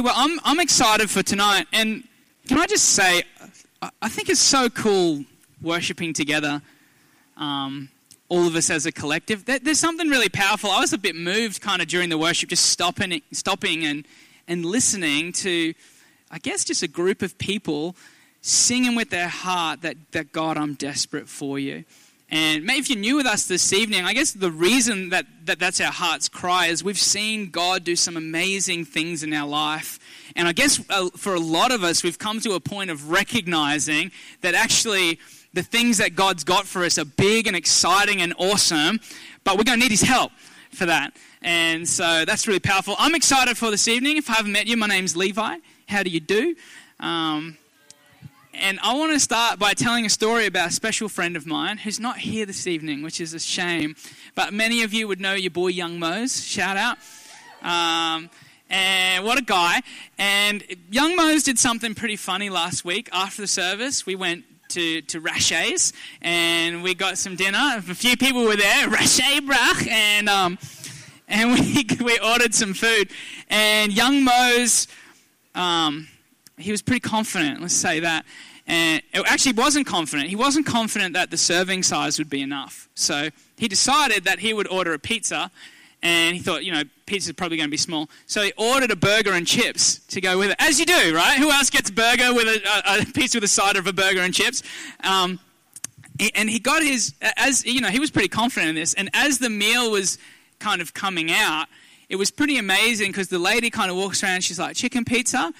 Hey, well, I'm, I'm excited for tonight. And can I just say, I think it's so cool worshiping together, um, all of us as a collective. There's something really powerful. I was a bit moved kind of during the worship, just stopping, stopping and, and listening to, I guess, just a group of people singing with their heart that, that God, I'm desperate for you. And if you're new with us this evening, I guess the reason that, that that's our heart's cry is we've seen God do some amazing things in our life. And I guess uh, for a lot of us, we've come to a point of recognizing that actually the things that God's got for us are big and exciting and awesome, but we're going to need His help for that. And so that's really powerful. I'm excited for this evening. If I haven't met you, my name's Levi. How do you do? Um, and I want to start by telling a story about a special friend of mine who's not here this evening, which is a shame. But many of you would know your boy Young Mose. Shout out. Um, and what a guy. And Young Mose did something pretty funny last week after the service. We went to, to Rashays and we got some dinner. A few people were there, Rashay Brach, and, um, and we, we ordered some food. And Young Mose. Um, he was pretty confident, let's say that. And actually wasn't confident. He wasn't confident that the serving size would be enough. So he decided that he would order a pizza, and he thought, you know, pizza's probably going to be small. So he ordered a burger and chips to go with it, as you do, right? Who else gets burger with a, a, a pizza with a side of a burger and chips? Um, and he got his, as you know, he was pretty confident in this. And as the meal was kind of coming out, it was pretty amazing because the lady kind of walks around. She's like, "Chicken pizza,"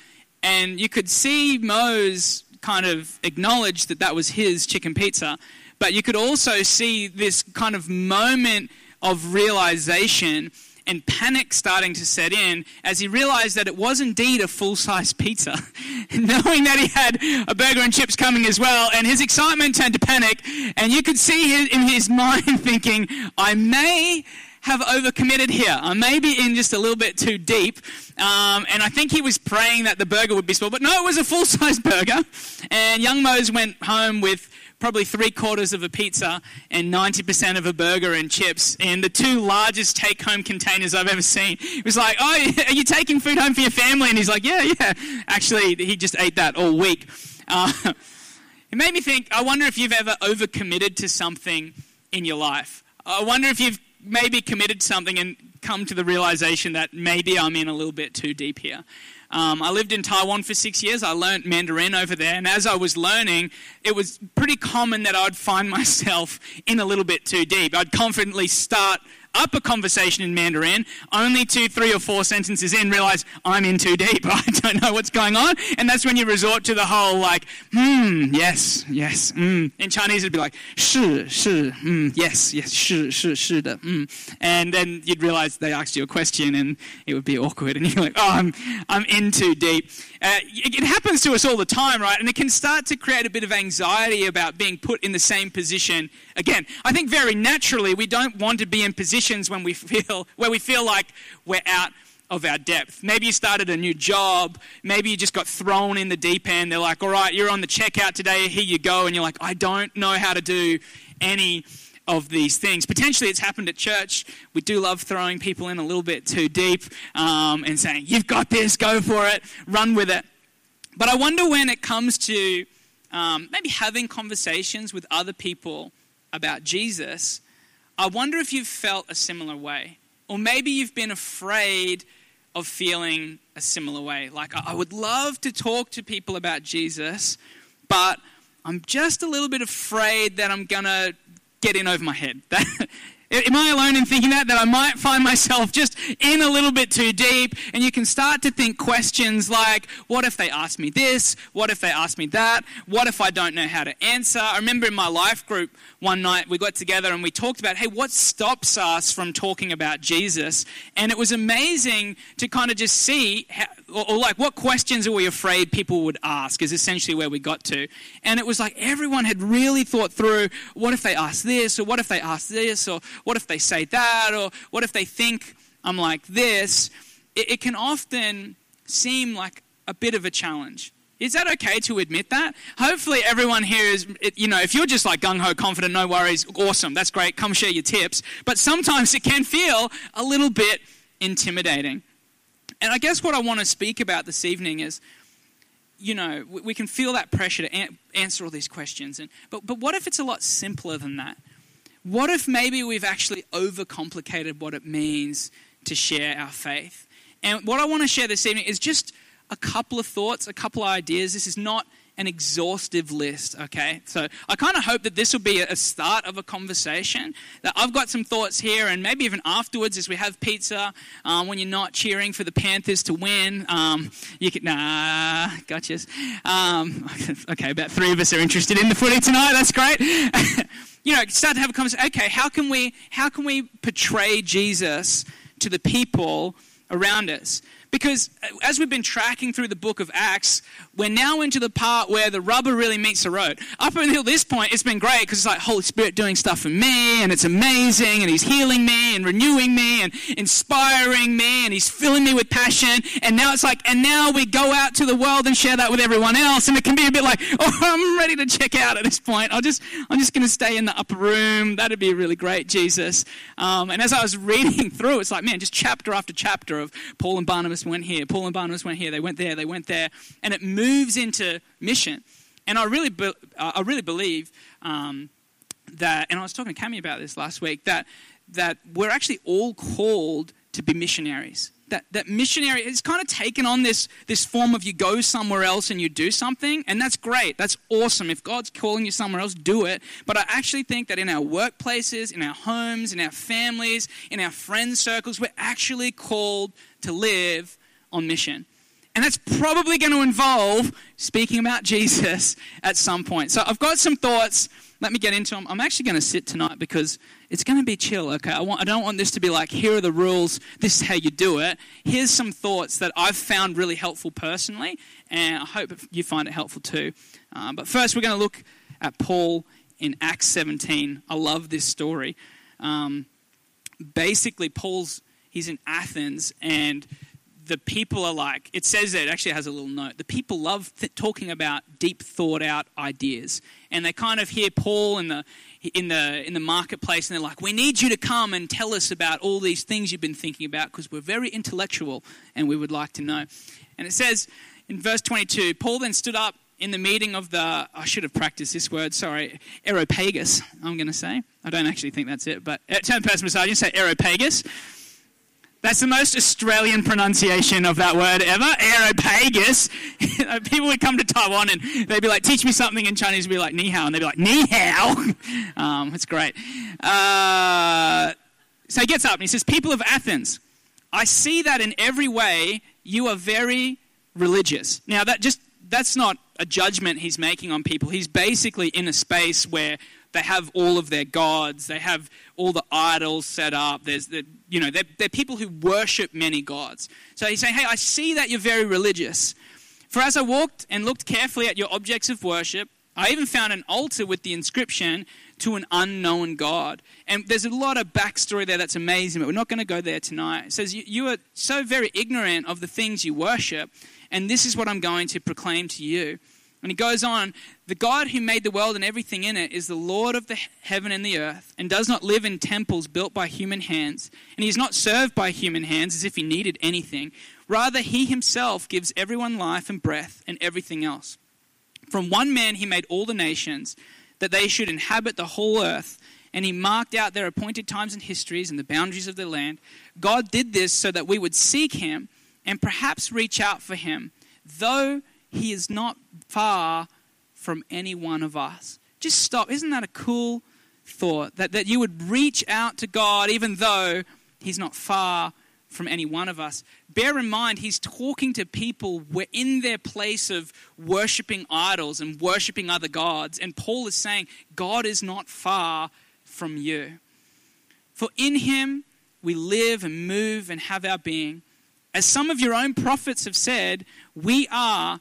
And you could see Mose kind of acknowledge that that was his chicken pizza. But you could also see this kind of moment of realization and panic starting to set in as he realized that it was indeed a full size pizza. Knowing that he had a burger and chips coming as well, and his excitement turned to panic, and you could see in his mind thinking, I may have overcommitted here. I may be in just a little bit too deep. Um, and I think he was praying that the burger would be small. But no, it was a full size burger. And young Mose went home with probably three quarters of a pizza and 90% of a burger and chips in the two largest take home containers I've ever seen. He was like, Oh, are you taking food home for your family? And he's like, Yeah, yeah. Actually, he just ate that all week. Uh, it made me think, I wonder if you've ever overcommitted to something in your life. I wonder if you've maybe committed something and come to the realization that maybe I'm in a little bit too deep here. Um, I lived in Taiwan for six years. I learned Mandarin over there. And as I was learning, it was pretty common that I'd find myself in a little bit too deep. I'd confidently start up a conversation in Mandarin, only two, three, or four sentences in, realize I'm in too deep. I don't know what's going on. And that's when you resort to the whole, like, hmm, yes, yes, hmm. In Chinese, it'd be like, shi, shi, hmm, yes, yes, shi, shi, shi, hmm. And then you'd realize they asked you a question and it would be awkward. And you're like, oh, I'm, I'm in too deep. Uh, it happens to us all the time, right? And it can start to create a bit of anxiety about being put in the same position again. I think very naturally we don't want to be in positions when we feel where we feel like we're out of our depth. Maybe you started a new job. Maybe you just got thrown in the deep end. They're like, all right, you're on the checkout today. Here you go. And you're like, I don't know how to do any of these things. Potentially, it's happened at church. We do love throwing people in a little bit too deep um, and saying, You've got this, go for it, run with it. But I wonder when it comes to um, maybe having conversations with other people about Jesus, I wonder if you've felt a similar way. Or maybe you've been afraid of feeling a similar way. Like, I would love to talk to people about Jesus, but I'm just a little bit afraid that I'm going to get in over my head. Am I alone in thinking that? That I might find myself just in a little bit too deep, and you can start to think questions like, what if they ask me this? What if they ask me that? What if I don't know how to answer? I remember in my life group one night we got together and we talked about, hey, what stops us from talking about Jesus? And it was amazing to kind of just see, how, or, or like, what questions are we afraid people would ask, is essentially where we got to. And it was like everyone had really thought through, what if they ask this, or what if they ask this, or what if they say that? Or what if they think I'm like this? It, it can often seem like a bit of a challenge. Is that okay to admit that? Hopefully, everyone here is, you know, if you're just like gung ho, confident, no worries, awesome, that's great, come share your tips. But sometimes it can feel a little bit intimidating. And I guess what I want to speak about this evening is, you know, we, we can feel that pressure to an- answer all these questions. And, but, but what if it's a lot simpler than that? What if maybe we've actually overcomplicated what it means to share our faith? And what I want to share this evening is just a couple of thoughts, a couple of ideas. This is not an exhaustive list, okay? So I kind of hope that this will be a start of a conversation. That I've got some thoughts here, and maybe even afterwards, as we have pizza, um, when you're not cheering for the Panthers to win, um, you can, nah, gotcha. Um, okay, about three of us are interested in the footy tonight. That's great. you know, start to have a conversation. Okay, how can we, how can we portray Jesus to the people around us? Because uh, as we've been tracking through the book of Acts, we're now into the part where the rubber really meets the road. Up until this point, it's been great because it's like Holy Spirit doing stuff for me, and it's amazing, and He's healing me, and renewing me, and inspiring me, and He's filling me with passion. And now it's like, and now we go out to the world and share that with everyone else, and it can be a bit like, oh, I'm ready to check out at this point. I'll just, I'm just going to stay in the upper room. That'd be really great, Jesus. Um, and as I was reading through, it's like, man, just chapter after chapter of Paul and Barnabas went here, Paul and Barnabas went here, they went there, they went there, and it moves into mission. And I really, be, uh, I really believe um, that, and I was talking to Cami about this last week, that, that we're actually all called to be missionaries that, that missionary it's kind of taken on this, this form of you go somewhere else and you do something, and that's great. That's awesome. If God's calling you somewhere else, do it. But I actually think that in our workplaces, in our homes, in our families, in our friends' circles, we're actually called to live on mission. And that's probably going to involve speaking about Jesus at some point. So I've got some thoughts. Let me get into them. I'm actually going to sit tonight because it's going to be chill, okay? I, want, I don't want this to be like, here are the rules, this is how you do it. Here's some thoughts that I've found really helpful personally, and I hope you find it helpful too. Uh, but first, we're going to look at Paul in Acts 17. I love this story. Um, basically, Paul's, he's in Athens, and the people are like, it says that, it actually has a little note. The people love th- talking about deep thought out ideas. And they kind of hear Paul in the, in, the, in the marketplace and they're like, we need you to come and tell us about all these things you've been thinking about because we're very intellectual and we would like to know. And it says in verse 22 Paul then stood up in the meeting of the, I should have practiced this word, sorry, Areopagus, I'm going to say. I don't actually think that's it, but uh, turn person beside you say Areopagus. That's the most Australian pronunciation of that word ever. Aeropagus. People would come to Taiwan and they'd be like, teach me something in Chinese. We'd be like, ni hao. And they'd be like, ni hao. Um, that's great. Uh, so he gets up and he says, People of Athens, I see that in every way you are very religious. Now, that just that's not a judgment he's making on people. He's basically in a space where they have all of their gods. They have all the idols set up. There's the, you know, they're, they're people who worship many gods. So he's saying, hey, I see that you're very religious. For as I walked and looked carefully at your objects of worship, I even found an altar with the inscription to an unknown God. And there's a lot of backstory there that's amazing, but we're not going to go there tonight. It says, you, you are so very ignorant of the things you worship, and this is what I'm going to proclaim to you. And he goes on, the God who made the world and everything in it is the Lord of the heaven and the earth, and does not live in temples built by human hands, and he is not served by human hands as if he needed anything. Rather, he himself gives everyone life and breath and everything else. From one man he made all the nations, that they should inhabit the whole earth, and he marked out their appointed times and histories and the boundaries of their land. God did this so that we would seek him and perhaps reach out for him, though he is not far from any one of us. Just stop. Isn't that a cool thought? That, that you would reach out to God even though He's not far from any one of us. Bear in mind, He's talking to people in their place of worshiping idols and worshiping other gods. And Paul is saying, God is not far from you. For in Him we live and move and have our being. As some of your own prophets have said, we are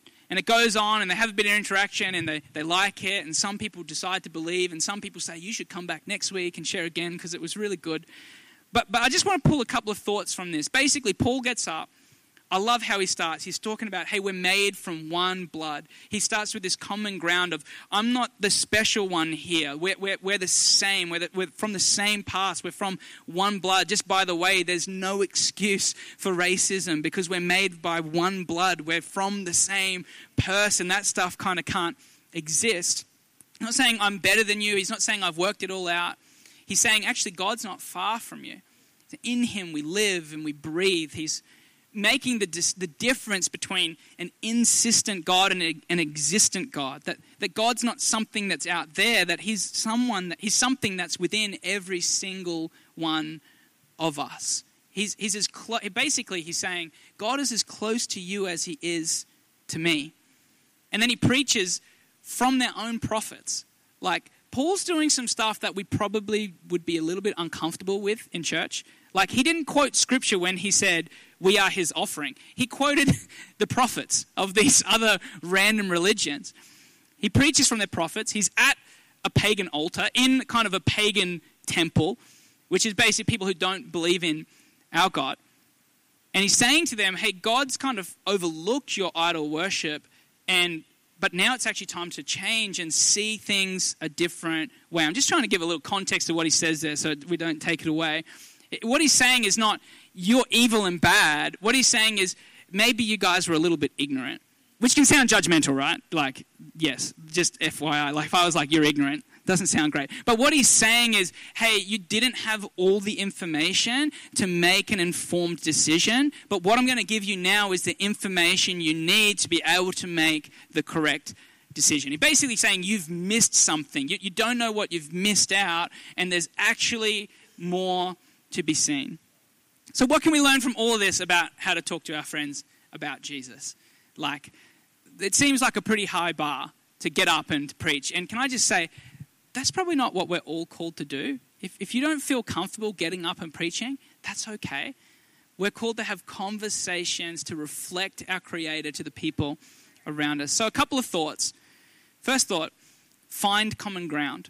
And it goes on, and they have a bit of interaction, and they, they like it, and some people decide to believe, and some people say, You should come back next week and share again because it was really good. But, but I just want to pull a couple of thoughts from this. Basically, Paul gets up I love how he starts. He's talking about, hey, we're made from one blood. He starts with this common ground of, I'm not the special one here. We're, we're, we're the same. We're, the, we're from the same past. We're from one blood. Just by the way, there's no excuse for racism because we're made by one blood. We're from the same person. That stuff kind of can't exist. He's not saying I'm better than you. He's not saying I've worked it all out. He's saying, actually, God's not far from you. In Him we live and we breathe. He's making the, the difference between an insistent God and a, an existent God. That, that God's not something that's out there, that He's someone that He's something that's within every single one of us. He's, he's as clo- basically he's saying God is as close to you as He is to me. And then he preaches from their own prophets. Like Paul's doing some stuff that we probably would be a little bit uncomfortable with in church. Like he didn't quote scripture when he said, we are his offering. He quoted the prophets of these other random religions. He preaches from their prophets. He's at a pagan altar in kind of a pagan temple, which is basically people who don't believe in our God. And he's saying to them, hey, God's kind of overlooked your idol worship, and but now it's actually time to change and see things a different way. I'm just trying to give a little context to what he says there so we don't take it away. What he's saying is not, you're evil and bad. What he's saying is, maybe you guys were a little bit ignorant. Which can sound judgmental, right? Like, yes, just FYI. Like, if I was like, you're ignorant, doesn't sound great. But what he's saying is, hey, you didn't have all the information to make an informed decision, but what I'm going to give you now is the information you need to be able to make the correct decision. He's basically saying you've missed something. You, you don't know what you've missed out, and there's actually more to be seen. So, what can we learn from all of this about how to talk to our friends about Jesus? Like, it seems like a pretty high bar to get up and preach. And can I just say, that's probably not what we're all called to do. If, if you don't feel comfortable getting up and preaching, that's okay. We're called to have conversations to reflect our Creator to the people around us. So, a couple of thoughts. First thought find common ground.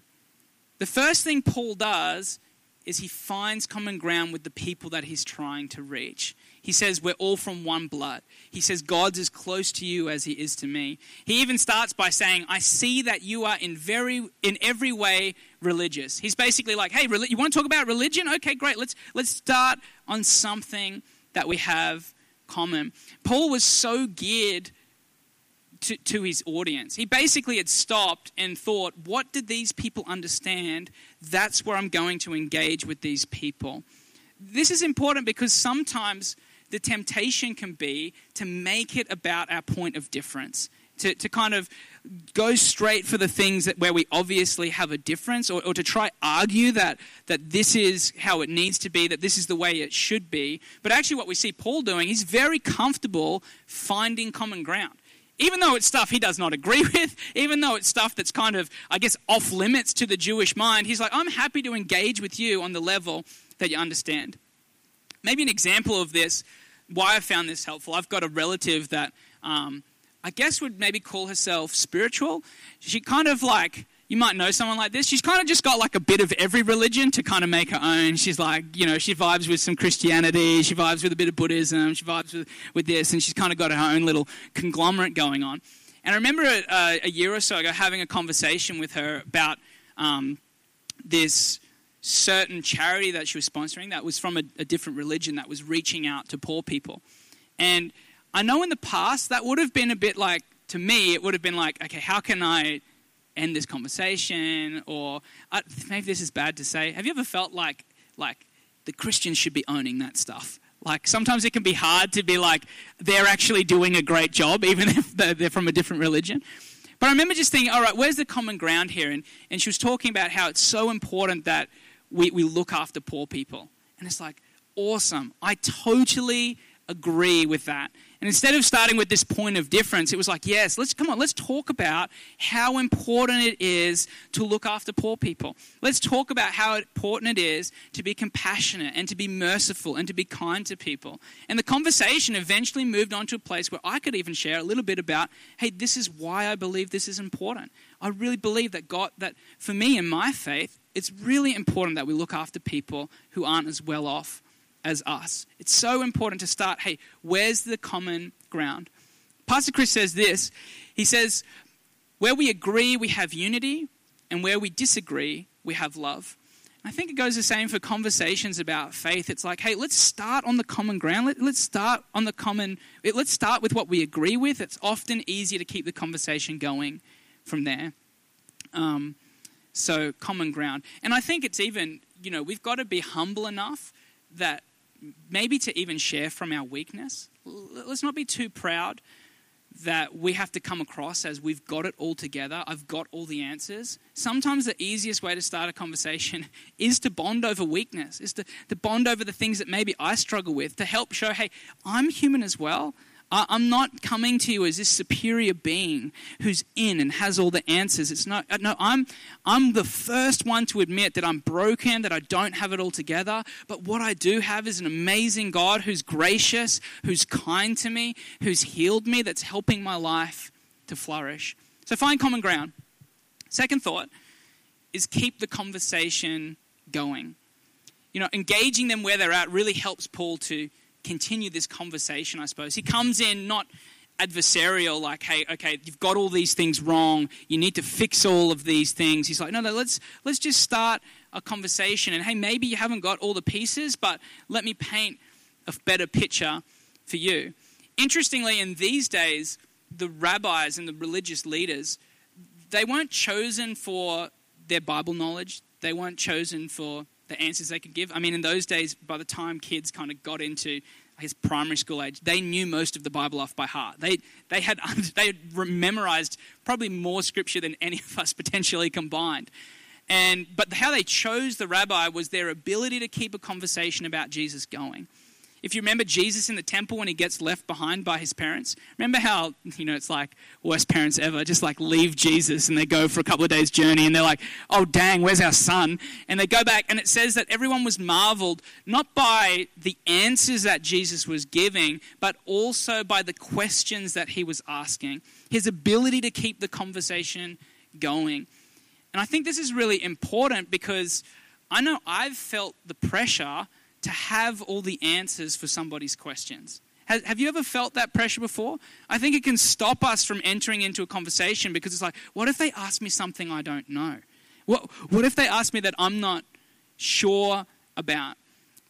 The first thing Paul does is he finds common ground with the people that he's trying to reach. He says, We're all from one blood. He says, God's as close to you as he is to me. He even starts by saying, I see that you are in, very, in every way religious. He's basically like, Hey, you want to talk about religion? Okay, great. Let's, let's start on something that we have common. Paul was so geared to, to his audience. He basically had stopped and thought, what did these people understand? That's where I'm going to engage with these people. This is important because sometimes the temptation can be to make it about our point of difference. To, to kind of go straight for the things that where we obviously have a difference or, or to try argue that that this is how it needs to be that this is the way it should be but actually what we see paul doing he's very comfortable finding common ground even though it's stuff he does not agree with, even though it's stuff that's kind of, I guess, off limits to the Jewish mind, he's like, I'm happy to engage with you on the level that you understand. Maybe an example of this, why I found this helpful. I've got a relative that um, I guess would maybe call herself spiritual. She kind of like you might know someone like this. She's kind of just got like a bit of every religion to kind of make her own. She's like, you know, she vibes with some Christianity, she vibes with a bit of Buddhism, she vibes with, with this, and she's kind of got her own little conglomerate going on. And I remember uh, a year or so ago having a conversation with her about um, this certain charity that she was sponsoring that was from a, a different religion that was reaching out to poor people. And I know in the past that would have been a bit like, to me, it would have been like, okay, how can I end this conversation or uh, maybe this is bad to say. Have you ever felt like like the christians should be owning that stuff? Like sometimes it can be hard to be like they're actually doing a great job even if they're from a different religion. But i remember just thinking all right where's the common ground here? And, and she was talking about how it's so important that we, we look after poor people. And it's like awesome. I totally agree with that And instead of starting with this point of difference, it was like, yes, let's come on, let's talk about how important it is to look after poor people. Let's talk about how important it is to be compassionate and to be merciful and to be kind to people. And the conversation eventually moved on to a place where I could even share a little bit about, hey, this is why I believe this is important. I really believe that God, that for me in my faith, it's really important that we look after people who aren't as well off as us. It's so important to start hey, where's the common ground? Pastor Chris says this he says, where we agree, we have unity, and where we disagree, we have love. I think it goes the same for conversations about faith. It's like, hey, let's start on the common ground. Let, us start on the common, let's start with what we agree with. It's often easier to keep the conversation going from there. Um, so, common ground. And I think it's even, you know, we've got to be humble enough that maybe to even share from our weakness. Let's not be too proud that we have to come across as we've got it all together, I've got all the answers. Sometimes the easiest way to start a conversation is to bond over weakness, is to, to bond over the things that maybe I struggle with, to help show, hey, I'm human as well. I'm not coming to you as this superior being who's in and has all the answers. It's not, uh, no, I'm, I'm the first one to admit that I'm broken, that I don't have it all together. But what I do have is an amazing God who's gracious, who's kind to me, who's healed me, that's helping my life to flourish. So find common ground. Second thought is keep the conversation going. You know, engaging them where they're at really helps Paul to continue this conversation, I suppose. He comes in not adversarial, like, hey, okay, you've got all these things wrong. You need to fix all of these things. He's like, no, no, let's let's just start a conversation. And hey, maybe you haven't got all the pieces, but let me paint a better picture for you. Interestingly, in these days, the rabbis and the religious leaders, they weren't chosen for their Bible knowledge. They weren't chosen for the answers they could give. I mean, in those days, by the time kids kind of got into his primary school age, they knew most of the Bible off by heart. They, they, had, they had memorized probably more scripture than any of us potentially combined. And, but how they chose the rabbi was their ability to keep a conversation about Jesus going. If you remember Jesus in the temple when he gets left behind by his parents, remember how, you know, it's like worst parents ever, just like leave Jesus and they go for a couple of days' journey and they're like, oh, dang, where's our son? And they go back and it says that everyone was marveled not by the answers that Jesus was giving, but also by the questions that he was asking, his ability to keep the conversation going. And I think this is really important because I know I've felt the pressure to have all the answers for somebody's questions. Have you ever felt that pressure before? I think it can stop us from entering into a conversation because it's like, what if they ask me something I don't know? What, what if they ask me that I'm not sure about?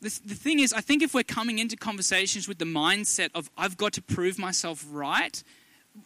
The, the thing is, I think if we're coming into conversations with the mindset of, I've got to prove myself right,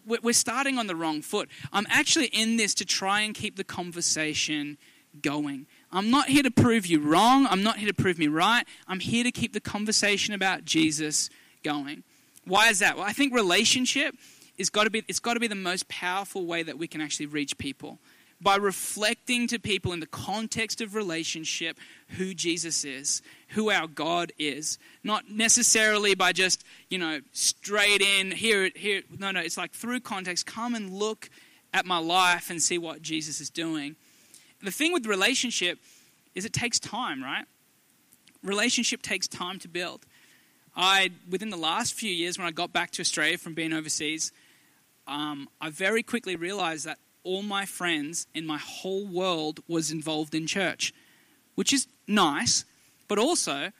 we're starting on the wrong foot. I'm actually in this to try and keep the conversation going. I'm not here to prove you wrong. I'm not here to prove me right. I'm here to keep the conversation about Jesus going. Why is that? Well, I think relationship is got to be it's got to be the most powerful way that we can actually reach people by reflecting to people in the context of relationship who Jesus is, who our God is, not necessarily by just, you know, straight in here here no no, it's like through context come and look at my life and see what Jesus is doing the thing with relationship is it takes time, right? Relationship takes time to build. I, within the last few years, when I got back to Australia from being overseas, um, I very quickly realized that all my friends in my whole world was involved in church, which is nice, but also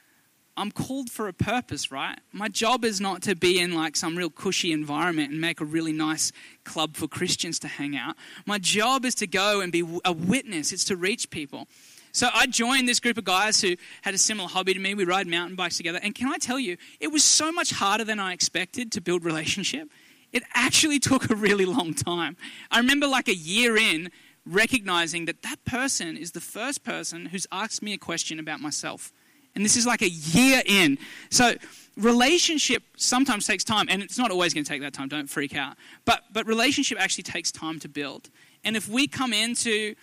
I'm called for a purpose, right? My job is not to be in like some real cushy environment and make a really nice club for Christians to hang out. My job is to go and be a witness, it's to reach people. So I joined this group of guys who had a similar hobby to me. We ride mountain bikes together. And can I tell you, it was so much harder than I expected to build relationship. It actually took a really long time. I remember like a year in recognizing that that person is the first person who's asked me a question about myself. And this is like a year in. So relationship sometimes takes time, and it's not always going to take that time. Don't freak out. But but relationship actually takes time to build. And if we come into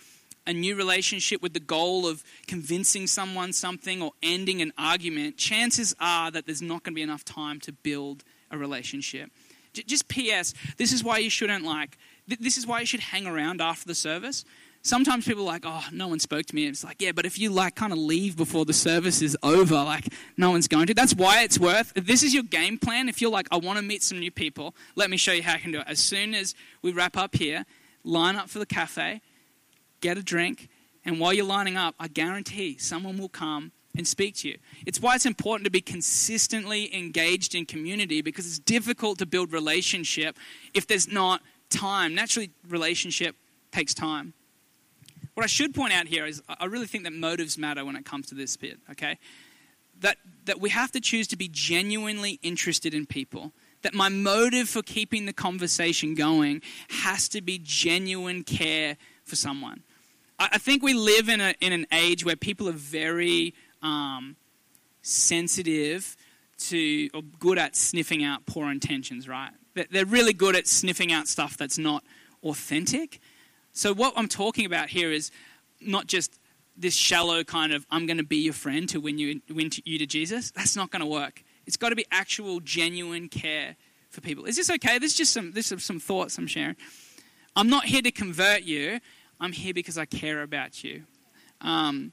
a new relationship with the goal of convincing someone something or ending an argument, chances are that there's not going to be enough time to build a relationship. J- just P.S. This is why you shouldn't like. Th- this is why you should hang around after the service. Sometimes people are like, oh, no one spoke to me. It's like, yeah, but if you like kind of leave before the service is over, like no one's going to. That's why it's worth. If this is your game plan, if you're like, I want to meet some new people, let me show you how I can do it. As soon as we wrap up here, line up for the cafe, get a drink, and while you're lining up, I guarantee someone will come and speak to you. It's why it's important to be consistently engaged in community because it's difficult to build relationship if there's not time. Naturally, relationship takes time. What I should point out here is I really think that motives matter when it comes to this bit, okay? That, that we have to choose to be genuinely interested in people. That my motive for keeping the conversation going has to be genuine care for someone. I, I think we live in, a, in an age where people are very um, sensitive to, or good at sniffing out poor intentions, right? They're really good at sniffing out stuff that's not authentic. So, what I'm talking about here is not just this shallow kind of, I'm going to be your friend to win you, win you to Jesus. That's not going to work. It's got to be actual, genuine care for people. Is this okay? This is just some, this is some thoughts I'm sharing. I'm not here to convert you, I'm here because I care about you. Um,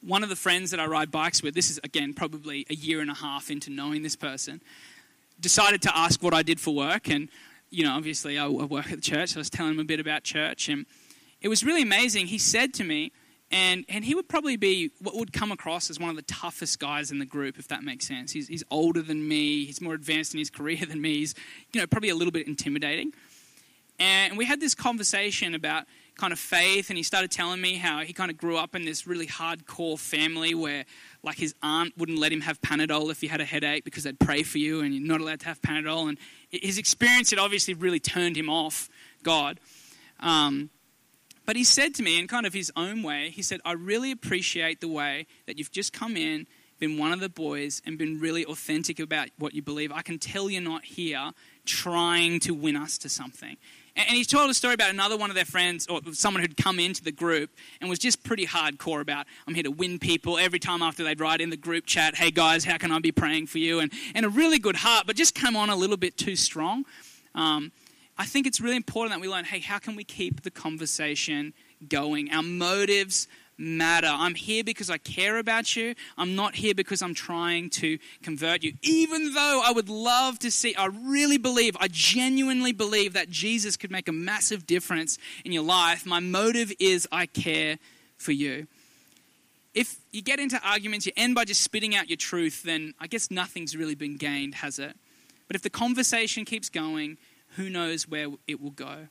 one of the friends that I ride bikes with, this is again probably a year and a half into knowing this person, decided to ask what I did for work. And you know, obviously I work at the church, so I was telling him a bit about church. And it was really amazing. He said to me, and, and he would probably be what would come across as one of the toughest guys in the group, if that makes sense. He's, he's older than me, he's more advanced in his career than me, he's, you know, probably a little bit intimidating. And we had this conversation about kind of faith, and he started telling me how he kind of grew up in this really hardcore family where, like, his aunt wouldn't let him have Panadol if he had a headache because they'd pray for you, and you're not allowed to have Panadol. And his experience had obviously really turned him off God. Um, but he said to me, in kind of his own way, he said, I really appreciate the way that you've just come in, been one of the boys, and been really authentic about what you believe. I can tell you're not here trying to win us to something. And he told a story about another one of their friends, or someone who'd come into the group and was just pretty hardcore about, I'm here to win people. Every time after they'd write in the group chat, hey guys, how can I be praying for you? And, and a really good heart, but just come on a little bit too strong. Um, I think it's really important that we learn, hey, how can we keep the conversation going? Our motives matter. I'm here because I care about you. I'm not here because I'm trying to convert you. Even though I would love to see, I really believe, I genuinely believe that Jesus could make a massive difference in your life. My motive is I care for you. If you get into arguments, you end by just spitting out your truth, then I guess nothing's really been gained, has it? But if the conversation keeps going, who knows where it will go?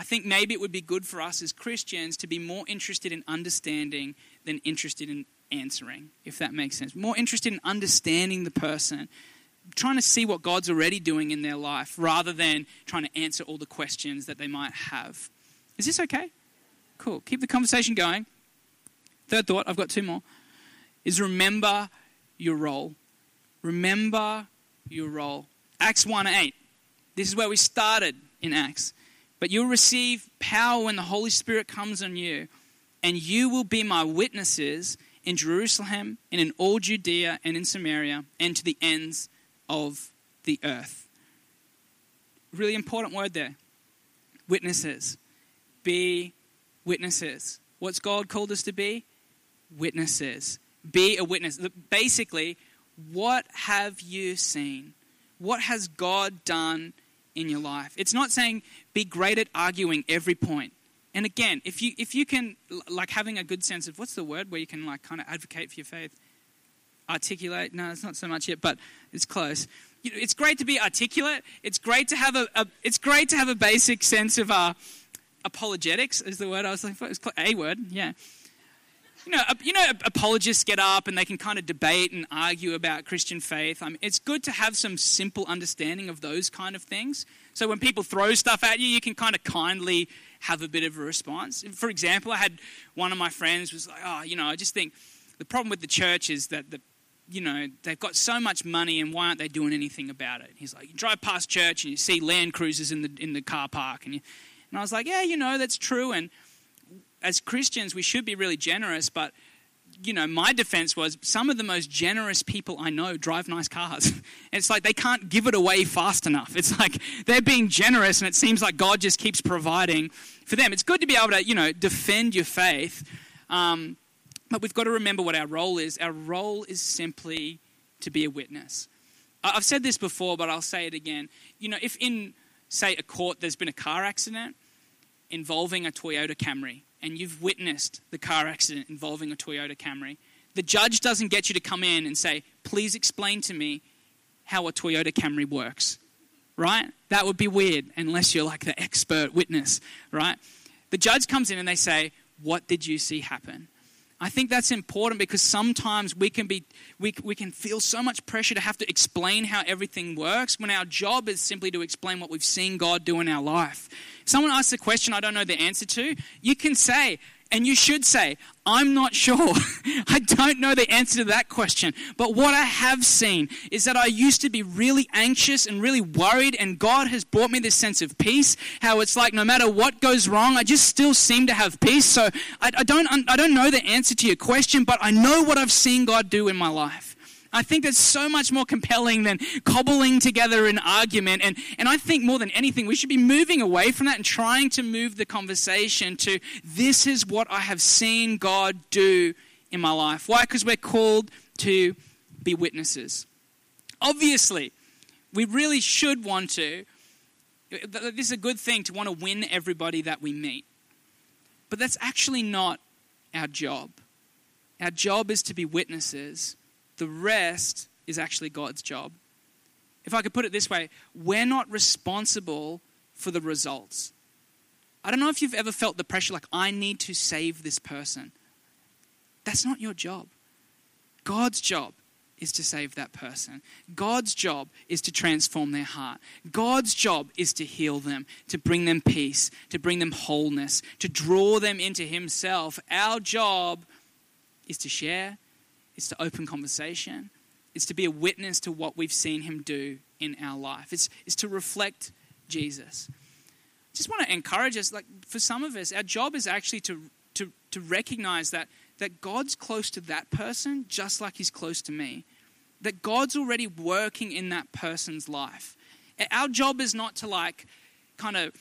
I think maybe it would be good for us as Christians to be more interested in understanding than interested in answering, if that makes sense. More interested in understanding the person, trying to see what God's already doing in their life rather than trying to answer all the questions that they might have. Is this okay? Cool. Keep the conversation going. Third thought, I've got two more, is remember your role. Remember your role. Acts 1 8. This is where we started in Acts. But you'll receive power when the Holy Spirit comes on you, and you will be my witnesses in Jerusalem and in all Judea and in Samaria and to the ends of the earth. Really important word there. Witnesses. Be witnesses. What's God called us to be? Witnesses. Be a witness. Basically, what have you seen? What has God done in your life. It's not saying be great at arguing every point. And again, if you if you can like having a good sense of what's the word where you can like kind of advocate for your faith, articulate. No, it's not so much yet, but it's close. You know, it's great to be articulate. It's great to have a, a it's great to have a basic sense of uh, apologetics. Is the word I was looking for? It's a word, yeah you know, you know, apologists get up and they can kind of debate and argue about Christian faith. I mean, it's good to have some simple understanding of those kind of things. So when people throw stuff at you, you can kind of kindly have a bit of a response. For example, I had one of my friends was like, "Oh, you know, I just think the problem with the church is that the you know, they've got so much money and why aren't they doing anything about it? He's like, you drive past church and you see Land Cruisers in the, in the car park. And, you, and I was like, yeah, you know, that's true. And as Christians, we should be really generous, but you know, my defense was some of the most generous people I know drive nice cars. it's like they can't give it away fast enough. It's like they're being generous, and it seems like God just keeps providing for them. It's good to be able to, you know, defend your faith, um, but we've got to remember what our role is. Our role is simply to be a witness. I've said this before, but I'll say it again. You know, if in, say, a court there's been a car accident involving a Toyota Camry, and you've witnessed the car accident involving a Toyota Camry, the judge doesn't get you to come in and say, please explain to me how a Toyota Camry works, right? That would be weird unless you're like the expert witness, right? The judge comes in and they say, what did you see happen? I think that's important because sometimes we can be we, we can feel so much pressure to have to explain how everything works when our job is simply to explain what we've seen God do in our life. If someone asks a question I don't know the answer to, you can say, and you should say, I'm not sure. I don't know the answer to that question. But what I have seen is that I used to be really anxious and really worried, and God has brought me this sense of peace. How it's like no matter what goes wrong, I just still seem to have peace. So I, I don't, I don't know the answer to your question, but I know what I've seen God do in my life. I think that's so much more compelling than cobbling together an argument. And, and I think more than anything, we should be moving away from that and trying to move the conversation to this is what I have seen God do in my life. Why? Because we're called to be witnesses. Obviously, we really should want to. This is a good thing to want to win everybody that we meet. But that's actually not our job. Our job is to be witnesses the rest is actually God's job. If I could put it this way, we're not responsible for the results. I don't know if you've ever felt the pressure like, I need to save this person. That's not your job. God's job is to save that person. God's job is to transform their heart. God's job is to heal them, to bring them peace, to bring them wholeness, to draw them into Himself. Our job is to share, it's to open conversation. It's to be a witness to what we've seen him do in our life. It's, it's to reflect Jesus. I just want to encourage us, like for some of us, our job is actually to, to, to recognize that, that God's close to that person just like he's close to me. That God's already working in that person's life. Our job is not to like kind of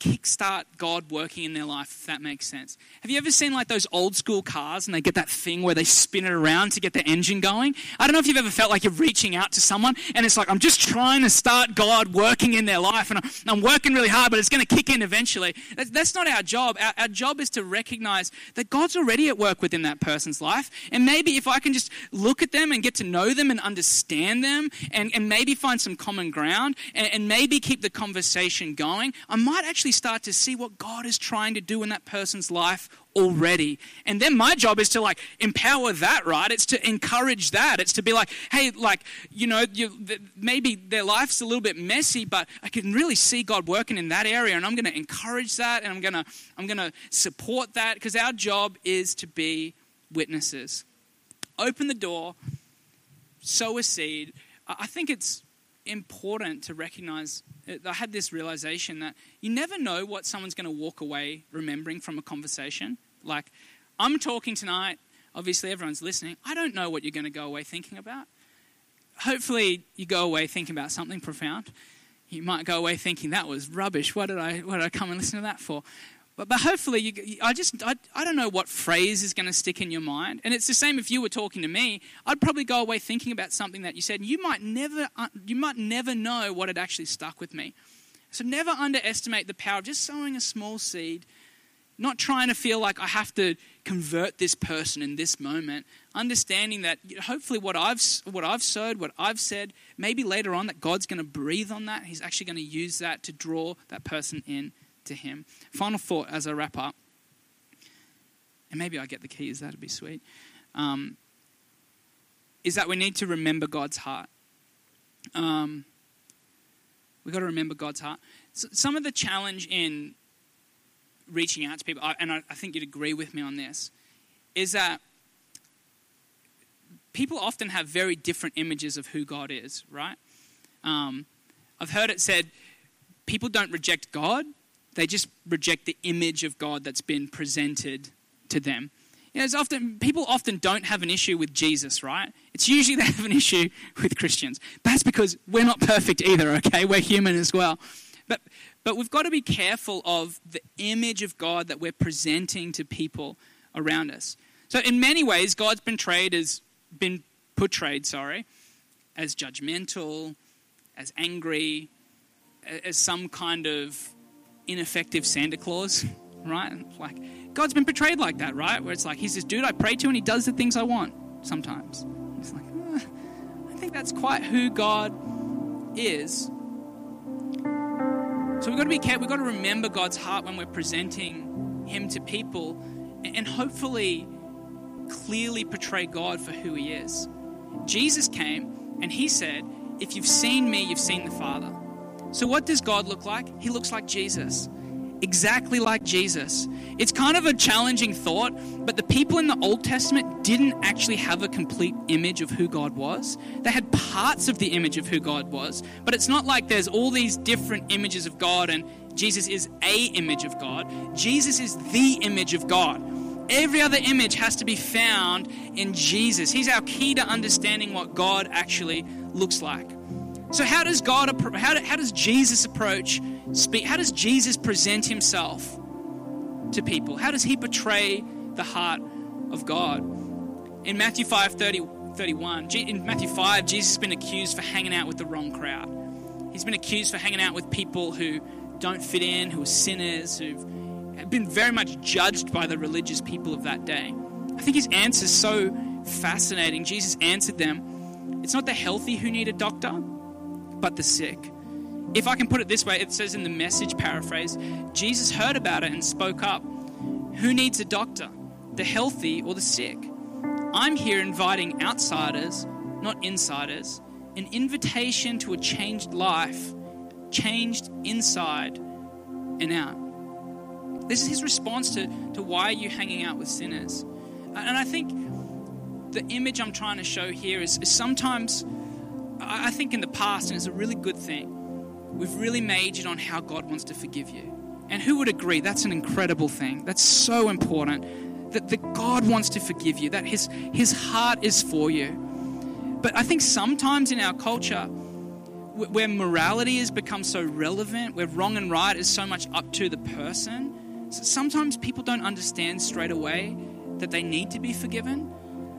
kickstart God working in their life, if that makes sense. Have you ever seen like those old school cars and they get that thing where they spin it around to get the engine going? I don't know if you've ever felt like you're reaching out to someone and it's like, I'm just trying to start God working in their life and I'm working really hard, but it's going to kick in eventually. That's not our job. Our, our job is to recognize that God's already at work within that person's life. And maybe if I can just look at them and get to know them and understand them and, and maybe find some common ground and, and maybe keep the conversation going, I might actually start to see what God is trying to do in that person's life already. And then my job is to like empower that, right? It's to encourage that. It's to be like, hey, like, you know, you, maybe their life's a little bit messy, but I can really see God working in that area. And I'm going to encourage that and I'm going to, I'm going to support that because our job is to be witnesses. Open the door, sow a seed. I think it's important to recognize. Uh, I had this realization that you never know what someone's going to walk away remembering from a conversation. Like, I'm talking tonight, obviously, everyone's listening. I don't know what you're going to go away thinking about. Hopefully, you go away thinking about something profound. You might go away thinking, that was rubbish. What did I, what did I come and listen to that for? But, but hopefully, you, I just, I, I don't know what phrase is going to stick in your mind. And it's the same if you were talking to me. I'd probably go away thinking about something that you said. And you might never, uh, you might never know what had actually stuck with me. So never underestimate the power of just sowing a small seed, not trying to feel like I have to convert this person in this moment. Understanding that hopefully what I've, what I've sowed, what I've said, maybe later on that God's going to breathe on that. He's actually going to use that to draw that person in to Him. Final thought as I wrap up, and maybe I get the keys, that'd be sweet, um, is that we need to remember God's heart. Um, we've got to remember God's heart. So some of the challenge in reaching out to people, and I, think you'd agree with me on this, is that people often have very different images of who God is, right? Um, I've heard it said people don't reject God, they just reject the image of God that's been presented to them. You know, it's often people often don't have an issue with Jesus, right? It's usually they have an issue with Christians. That's because we're not perfect either, okay? We're human as well. But but we've got to be careful of the image of God that we're presenting to people around us. So in many ways, God's been portrayed as been portrayed, sorry, as judgmental, as angry, as some kind of ineffective Santa Claus, right? Like God's been portrayed like that, right? Where it's like he's this dude I pray to and he does the things I want sometimes. It's like, uh, I think that's quite who God is. So we've got to be careful. We've got to remember God's heart when we're presenting Him to people and hopefully clearly portray God for who He is. Jesus came and He said, If you've seen me, you've seen the Father. So, what does God look like? He looks like Jesus exactly like Jesus. It's kind of a challenging thought, but the people in the Old Testament didn't actually have a complete image of who God was. They had parts of the image of who God was, but it's not like there's all these different images of God and Jesus is a image of God. Jesus is the image of God. Every other image has to be found in Jesus. He's our key to understanding what God actually looks like. So, how does God, how, how does Jesus approach speak? How does Jesus present himself to people? How does he portray the heart of God? In Matthew 5 30, 31, in Matthew 5, Jesus has been accused for hanging out with the wrong crowd. He's been accused for hanging out with people who don't fit in, who are sinners, who've been very much judged by the religious people of that day. I think his answer is so fascinating. Jesus answered them It's not the healthy who need a doctor, but the sick. If I can put it this way, it says in the message paraphrase Jesus heard about it and spoke up. Who needs a doctor, the healthy or the sick? I'm here inviting outsiders, not insiders, an invitation to a changed life, changed inside and out. This is his response to, to why are you hanging out with sinners? And I think the image I'm trying to show here is, is sometimes I think in the past, and it's a really good thing, we've really majored on how God wants to forgive you. And who would agree? That's an incredible thing. That's so important. That, that God wants to forgive you, that his, his heart is for you. But I think sometimes in our culture, where morality has become so relevant, where wrong and right is so much up to the person, sometimes people don't understand straight away that they need to be forgiven.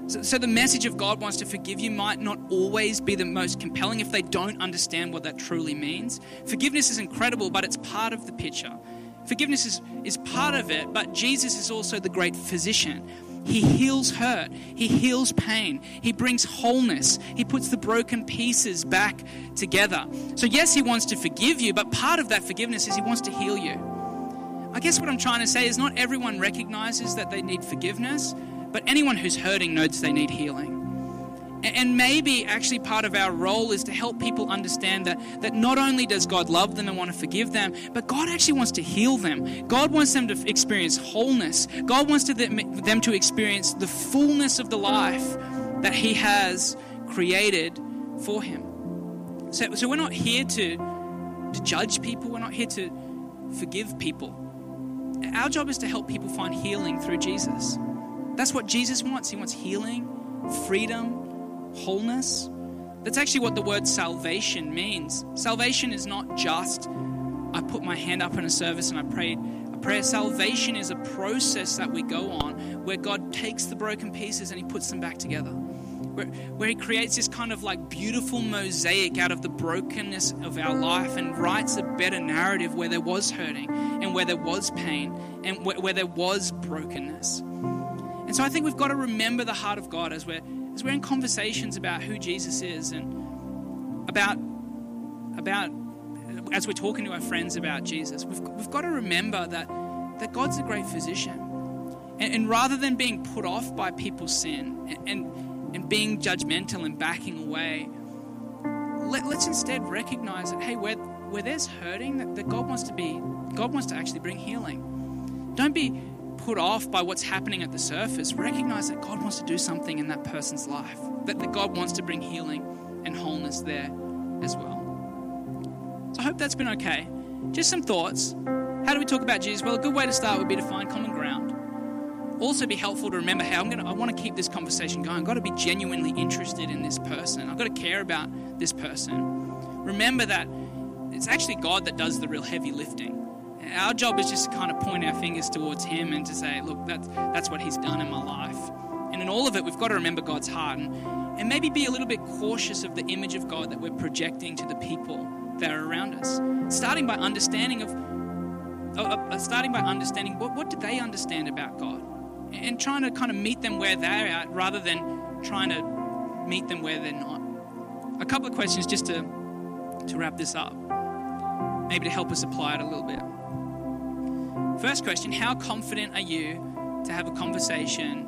So, so, the message of God wants to forgive you might not always be the most compelling if they don't understand what that truly means. Forgiveness is incredible, but it's part of the picture. Forgiveness is, is part of it, but Jesus is also the great physician. He heals hurt. He heals pain. He brings wholeness. He puts the broken pieces back together. So, yes, He wants to forgive you, but part of that forgiveness is He wants to heal you. I guess what I'm trying to say is not everyone recognizes that they need forgiveness, but anyone who's hurting knows they need healing. And maybe actually part of our role is to help people understand that, that not only does God love them and want to forgive them, but God actually wants to heal them. God wants them to experience wholeness. God wants to them, them to experience the fullness of the life that He has created for Him. So, so we're not here to, to judge people, we're not here to forgive people. Our job is to help people find healing through Jesus. That's what Jesus wants. He wants healing, freedom, wholeness. That's actually what the word salvation means. Salvation is not just I put my hand up in a service and I prayed a prayer. Salvation is a process that we go on where God takes the broken pieces and He puts them back together. Where, where He creates this kind of like beautiful mosaic out of the brokenness of our life and writes a better narrative where there was hurting and where there was pain and where, where there was brokenness. And so I think we've got to remember the heart of God as we're, as we're in conversations about who Jesus is and about, about as we're talking to our friends about Jesus. We've, we've got to remember that, that God's a great physician. And, and rather than being put off by people's sin and, and, and being judgmental and backing away, let, us instead recognize that, hey, where, where there's hurting, that, that God wants to be, God wants to actually bring healing. Don't be put off by what's happening at the surface, recognize that God wants to do something in that person's life, that, that God wants to bring healing and wholeness there as well. So I hope that's been okay. Just some thoughts. How do we talk about Jesus? Well, a good way to start would be to find common ground. also be helpful to remember how I'm gonna I want to keep this conversation going. I've got to be genuinely interested in this person. I've got to care about this person. Remember that it's actually God that does the real heavy lifting. Our job is just to kind of point our fingers towards Him and to say, look, that's, that's what He's done in my life. And in all of it, we've got to remember God's heart and, and maybe be a little bit cautious of the image of God that we're projecting to the people that are around us. Starting by understanding of, uh, uh, starting by understanding what, what do they understand about God? And trying to kind of meet them where they're at rather than trying to meet them where they're not. A couple of questions just to, to wrap this up, maybe to help us apply it a little bit. First question How confident are you to have a conversation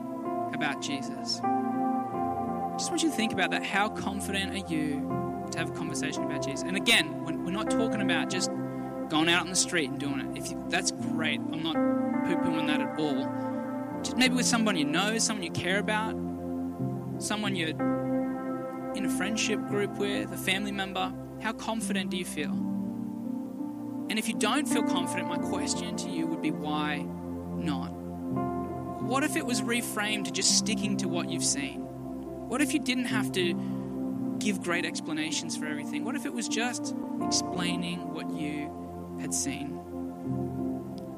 about Jesus? I just want you to think about that. How confident are you to have a conversation about Jesus? And again, we're not talking about just going out on the street and doing it. If you, that's great, I'm not poo pooing that at all. Just maybe with someone you know, someone you care about, someone you're in a friendship group with, a family member. How confident do you feel? And if you don't feel confident, my question to you would be why not? What if it was reframed to just sticking to what you've seen? What if you didn't have to give great explanations for everything? What if it was just explaining what you had seen?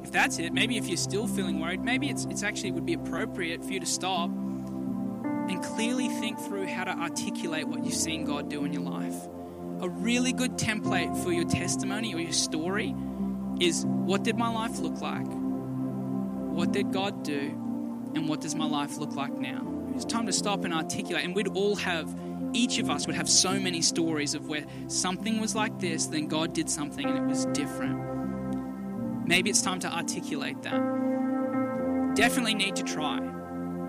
If that's it, maybe if you're still feeling worried, maybe it's, it's actually would be appropriate for you to stop and clearly think through how to articulate what you've seen God do in your life a really good template for your testimony or your story is what did my life look like? What did God do? And what does my life look like now? It's time to stop and articulate. And we'd all have, each of us would have so many stories of where something was like this, then God did something and it was different. Maybe it's time to articulate that. Definitely need to try.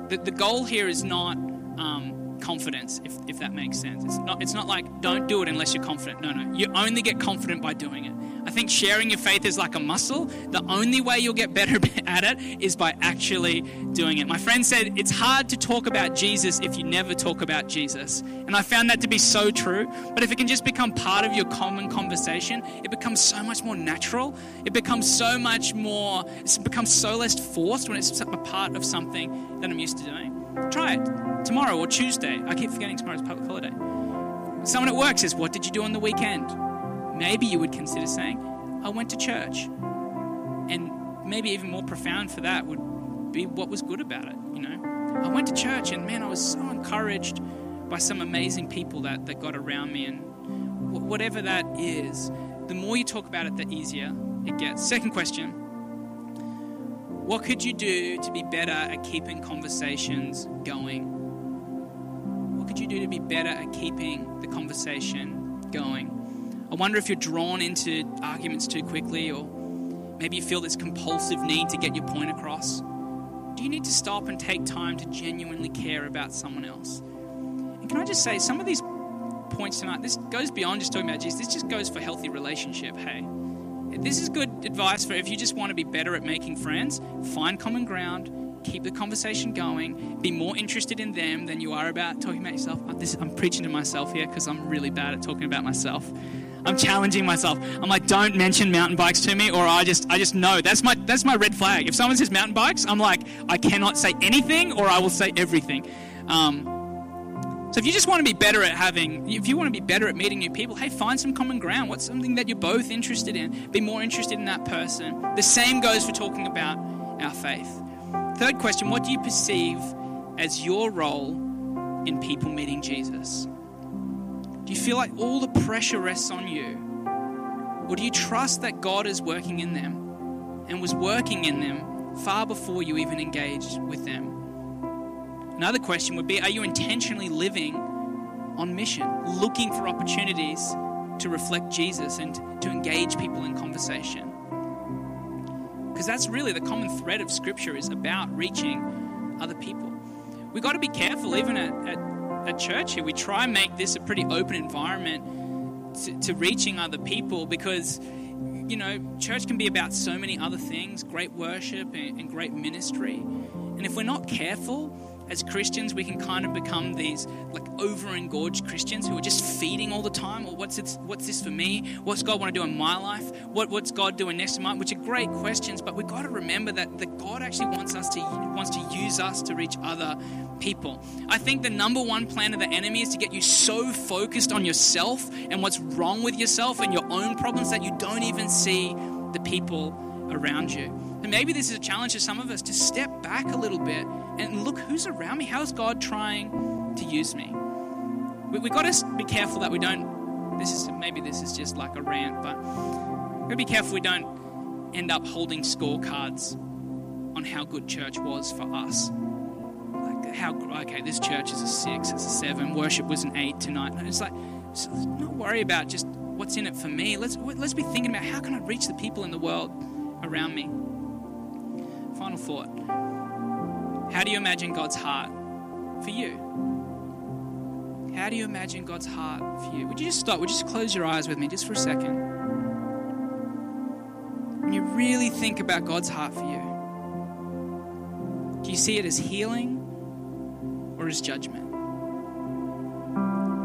The, the goal here is not um, confidence, if, if that makes sense. It's not, it's not like don't do it unless you're confident. No, no. You only get confident by doing it. I think sharing your faith is like a muscle. The only way you'll get better at it is by actually doing it. My friend said it's hard to talk about Jesus if you never talk about Jesus. And I found that to be so true. But if it can just become part of your common conversation, it becomes so much more natural. It becomes so much more, it becomes so less forced when it's a part of something that I'm used to doing. Try it tomorrow or Tuesday. I keep forgetting tomorrow's public holiday. Someone at work says, What did you do on the weekend? Maybe you would consider saying, I went to church. And maybe even more profound for that would be what was good about it, you know? I went to church and man, I was so encouraged by some amazing people that, that got around me. And whatever that is, the more you talk about it, the easier it gets. Second question what could you do to be better at keeping conversations going? What could you do to be better at keeping the conversation going? I wonder if you're drawn into arguments too quickly, or maybe you feel this compulsive need to get your point across. Do you need to stop and take time to genuinely care about someone else? And can I just say, some of these points tonight, this goes beyond just talking about Jesus, this just goes for healthy relationship, hey? This is good advice for if you just want to be better at making friends, find common ground, keep the conversation going, be more interested in them than you are about talking about yourself. I'm preaching to myself here because I'm really bad at talking about myself. I'm challenging myself. I'm like, don't mention mountain bikes to me, or I just, I just know that's my, that's my red flag. If someone says mountain bikes, I'm like, I cannot say anything, or I will say everything. Um, so if you just want to be better at having, if you want to be better at meeting new people, hey, find some common ground. What's something that you're both interested in? Be more interested in that person. The same goes for talking about our faith. Third question What do you perceive as your role in people meeting Jesus? Do you feel like all the pressure rests on you? Or do you trust that God is working in them and was working in them far before you even engaged with them? Another question would be Are you intentionally living on mission, looking for opportunities to reflect Jesus and to engage people in conversation? Because that's really the common thread of Scripture is about reaching other people. We've got to be careful, even at, at, at church here. We try and make this a pretty open environment to, to reaching other people because you know, church can be about so many other things great worship and, and, great ministry. And if we're not careful, as Christians, we can kind of become these like over-engorged Christians who are just feeding all the time. Or what's this, what's this for me? What's God want to do in my life? What, what's God doing next to mine? Which are great questions, but we've got to remember that, that God actually wants us to wants to use us to reach other people. I think the number one plan of the enemy is to get you so focused on yourself and what's wrong with yourself and your own problems that you don't even see the people around you. And maybe this is a challenge to some of us to step back a little bit and look who's around me. How's God trying to use me? We, have got to be careful that we don't. This is maybe this is just like a rant, but we got to be careful we don't end up holding scorecards on how good church was for us. Like how okay, this church is a six, it's a seven. Worship was an eight tonight. And it's like so not worry about just what's in it for me. Let's let's be thinking about how can I reach the people in the world around me. Final thought. How do you imagine God's heart for you? How do you imagine God's heart for you? Would you just stop? Would you just close your eyes with me just for a second? When you really think about God's heart for you, do you see it as healing or as judgment?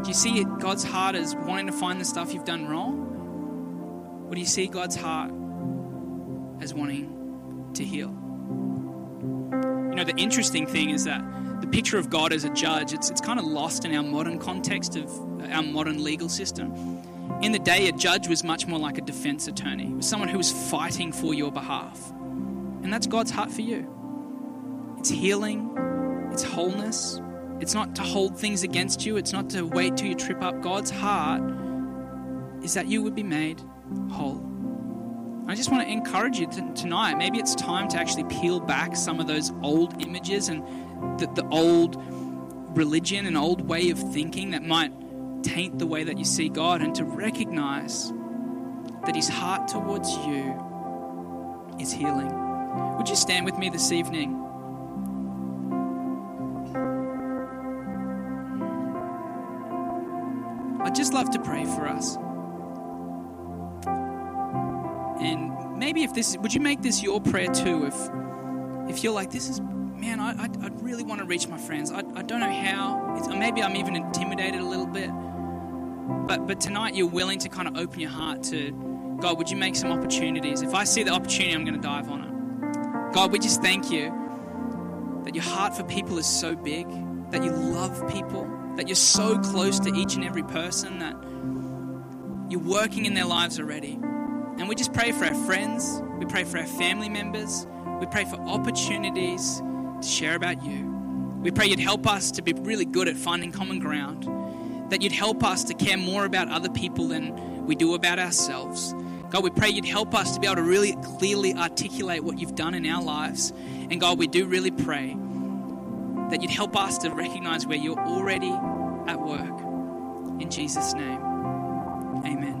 Do you see it, God's heart as wanting to find the stuff you've done wrong? Or do you see God's heart as wanting to heal? Know, the interesting thing is that the picture of God as a judge, it's, it's kind of lost in our modern context of uh, our modern legal system. In the day, a judge was much more like a defense attorney, was someone who was fighting for your behalf. And that's God's heart for you. It's healing, it's wholeness. It's not to hold things against you, it's not to wait till you trip up. God's heart is that you would be made whole. I just want to encourage you to, tonight. Maybe it's time to actually peel back some of those old images and the, the old religion and old way of thinking that might taint the way that you see God and to recognize that His heart towards you is healing. Would you stand with me this evening? I'd just love to pray for us. And maybe if this, would you make this your prayer too? If if you're like, this is, man, I, I, I really want to reach my friends. I, I don't know how. It's, maybe I'm even intimidated a little bit. But but tonight you're willing to kind of open your heart to God. Would you make some opportunities? If I see the opportunity, I'm going to dive on it. God, we just thank you that your heart for people is so big, that you love people, that you're so close to each and every person, that you're working in their lives already. And we just pray for our friends, we pray for our family members, we pray for opportunities to share about you. We pray you'd help us to be really good at finding common ground, that you'd help us to care more about other people than we do about ourselves. God, we pray you'd help us to be able to really clearly articulate what you've done in our lives. And God, we do really pray that you'd help us to recognize where you're already at work. In Jesus' name, amen.